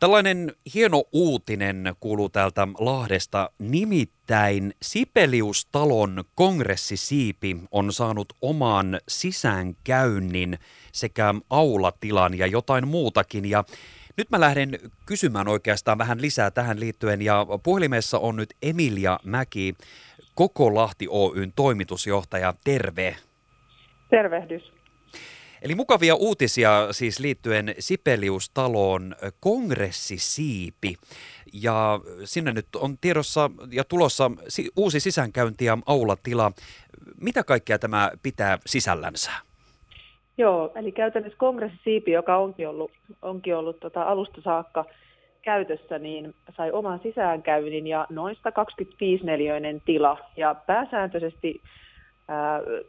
Tällainen hieno uutinen kuuluu täältä Lahdesta. Nimittäin Sipeliustalon kongressisiipi on saanut oman sisäänkäynnin sekä aulatilan ja jotain muutakin. Ja nyt mä lähden kysymään oikeastaan vähän lisää tähän liittyen ja puhelimessa on nyt Emilia Mäki, Koko Lahti Oyn toimitusjohtaja. Terve. Tervehdys. Eli mukavia uutisia siis liittyen Sipeliustaloon kongressisiipi. Ja sinne nyt on tiedossa ja tulossa uusi sisäänkäynti ja aulatila. Mitä kaikkea tämä pitää sisällänsä? Joo, eli käytännössä kongressisiipi, joka onkin ollut, onkin ollut tota alusta saakka käytössä, niin sai oman sisäänkäynnin ja noin 125 neliöinen tila. Ja pääsääntöisesti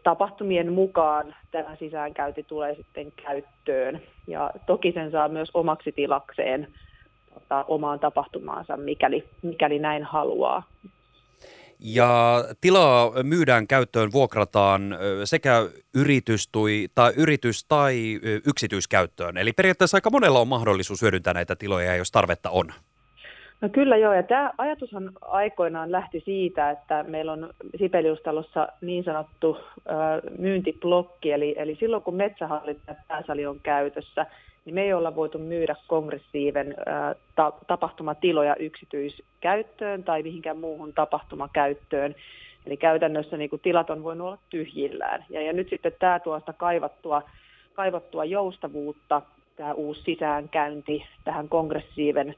tapahtumien mukaan tämä sisäänkäynti tulee sitten käyttöön. Ja toki sen saa myös omaksi tilakseen tota, omaan tapahtumaansa, mikäli, mikäli näin haluaa. Ja tilaa myydään käyttöön, vuokrataan sekä yritys, tai, yritys tai yksityiskäyttöön. Eli periaatteessa aika monella on mahdollisuus hyödyntää näitä tiloja, jos tarvetta on. No kyllä joo, ja tämä ajatushan aikoinaan lähti siitä, että meillä on Sipeliustalossa niin sanottu ö, myyntiblokki, eli, eli silloin kun metsähallittajan pääsali on käytössä, niin me ei olla voitu myydä kongressiiven ö, ta, tapahtumatiloja yksityiskäyttöön tai mihinkään muuhun tapahtumakäyttöön. Eli käytännössä niin kuin tilat on voinut olla tyhjillään. Ja, ja nyt sitten tämä tuosta kaivattua, kaivattua joustavuutta, tämä uusi sisäänkäynti tähän kongressiiven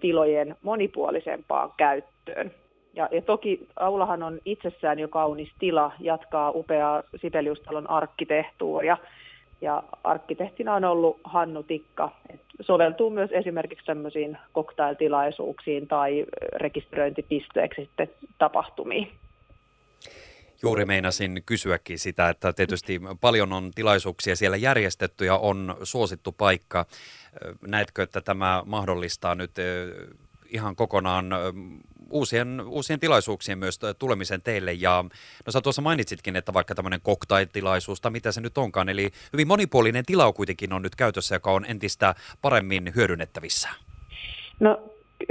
tilojen monipuolisempaan käyttöön. Ja, ja toki aulahan on itsessään jo kaunis tila, jatkaa upeaa Sibeliustalon arkkitehtuuria. Ja arkkitehtina on ollut Hannu Tikka. Et soveltuu myös esimerkiksi sellaisiin koktailtilaisuuksiin tai rekisteröintipisteeksi sitten tapahtumiin. Juuri meinasin kysyäkin sitä, että tietysti paljon on tilaisuuksia siellä järjestetty ja on suosittu paikka. Näetkö, että tämä mahdollistaa nyt ihan kokonaan uusien, uusien tilaisuuksien myös tulemisen teille. Ja no sä tuossa mainitsitkin, että vaikka tämmöinen cocktail-tilaisuus tai mitä se nyt onkaan, eli hyvin monipuolinen tila kuitenkin on nyt käytössä, joka on entistä paremmin hyödynnettävissä. No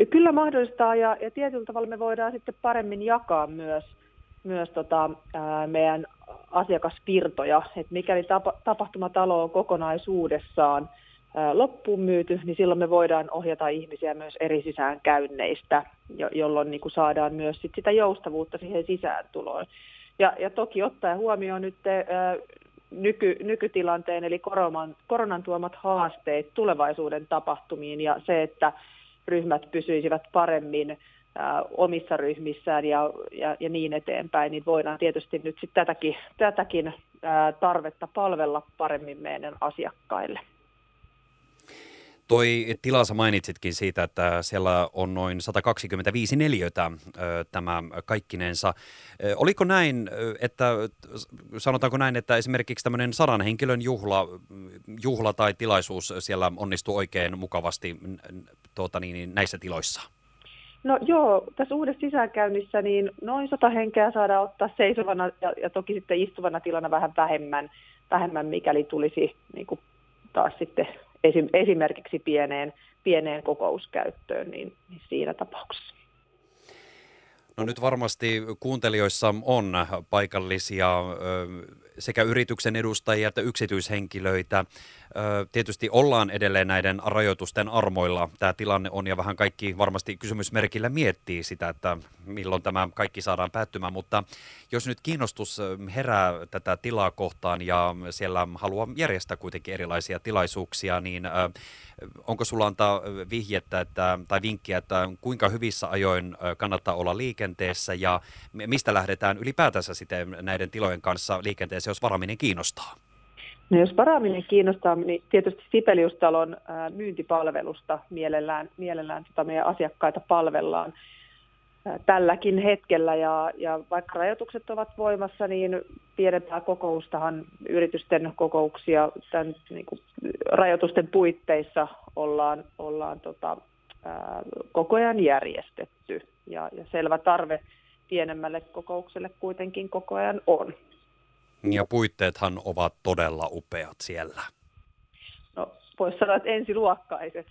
kyllä mahdollistaa ja, ja tietyllä tavalla me voidaan sitten paremmin jakaa myös myös tota, ää, meidän asiakasvirtoja, että mikäli tapa, tapahtumatalo on kokonaisuudessaan ää, loppuun myyty, niin silloin me voidaan ohjata ihmisiä myös eri sisäänkäynneistä, jo, jolloin niin saadaan myös sit sitä joustavuutta siihen sisääntuloon. Ja, ja toki ottaen huomioon nyt ää, nyky, nykytilanteen, eli koronan, koronan tuomat haasteet tulevaisuuden tapahtumiin ja se, että ryhmät pysyisivät paremmin omissa ryhmissään ja, ja, ja niin eteenpäin, niin voidaan tietysti nyt sit tätäkin, tätäkin tarvetta palvella paremmin meidän asiakkaille. Toi tilansa mainitsitkin siitä, että siellä on noin 125 neliötä tämä kaikkinensa. Oliko näin, että sanotaanko näin, että esimerkiksi tämmöinen sadan henkilön juhla, juhla tai tilaisuus siellä onnistuu oikein mukavasti tuota, niin, näissä tiloissa? No joo, tässä uudessa sisäänkäynnissä niin noin sata henkeä saadaan ottaa seisovana ja, ja toki sitten istuvana tilana vähän vähemmän, vähemmän mikäli tulisi niin kuin taas sitten esim, esimerkiksi pieneen, pieneen kokouskäyttöön, niin, niin siinä tapauksessa. No nyt varmasti kuuntelijoissa on paikallisia sekä yrityksen edustajia että yksityishenkilöitä. Tietysti ollaan edelleen näiden rajoitusten armoilla. Tämä tilanne on ja vähän kaikki varmasti kysymysmerkillä miettii sitä, että milloin tämä kaikki saadaan päättymään. Mutta jos nyt kiinnostus herää tätä tilaa kohtaan ja siellä haluaa järjestää kuitenkin erilaisia tilaisuuksia, niin onko sulla antaa vihjettä että, tai vinkkiä, että kuinka hyvissä ajoin kannattaa olla liikenteessä ja mistä lähdetään ylipäätänsä sitten näiden tilojen kanssa liikenteeseen, jos varaminen kiinnostaa? No jos varaaminen kiinnostaa, niin tietysti Sipeliustalon myyntipalvelusta mielellään, mielellään tota meidän asiakkaita palvellaan tälläkin hetkellä. Ja, ja vaikka rajoitukset ovat voimassa, niin pienempää kokoustahan yritysten kokouksia tämän niin kuin, rajoitusten puitteissa ollaan, ollaan tota, koko ajan järjestetty. Ja, ja selvä tarve pienemmälle kokoukselle kuitenkin koko ajan on. Ja puitteethan ovat todella upeat siellä. No, voisi sanoa, että ensiluokkaiset.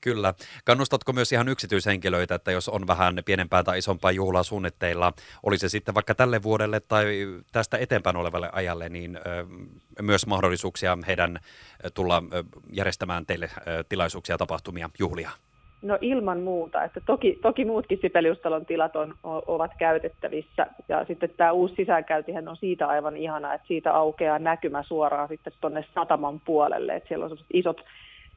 Kyllä. Kannustatko myös ihan yksityishenkilöitä, että jos on vähän pienempää tai isompaa juhlaa suunnitteilla, oli se sitten vaikka tälle vuodelle tai tästä eteenpäin olevalle ajalle, niin myös mahdollisuuksia heidän tulla järjestämään teille tilaisuuksia, tapahtumia, juhlia? No ilman muuta, että toki, toki muutkin Sipeliustalon tilat on, ovat käytettävissä. Ja sitten tämä uusi sisäänkäyntihän on siitä aivan ihana, että siitä aukeaa näkymä suoraan sitten tuonne sataman puolelle, että siellä on isot,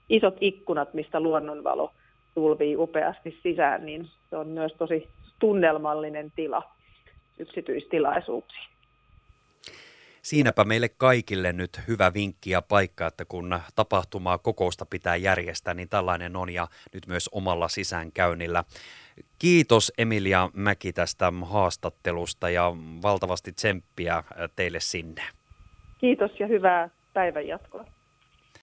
isot ikkunat, mistä luonnonvalo tulvii upeasti sisään, niin se on myös tosi tunnelmallinen tila yksityistilaisuuksiin. Siinäpä meille kaikille nyt hyvä vinkki ja paikka, että kun tapahtumaa kokousta pitää järjestää, niin tällainen on ja nyt myös omalla sisäänkäynnillä. Kiitos Emilia Mäki tästä haastattelusta ja valtavasti tsemppiä teille sinne. Kiitos ja hyvää päivänjatkoa.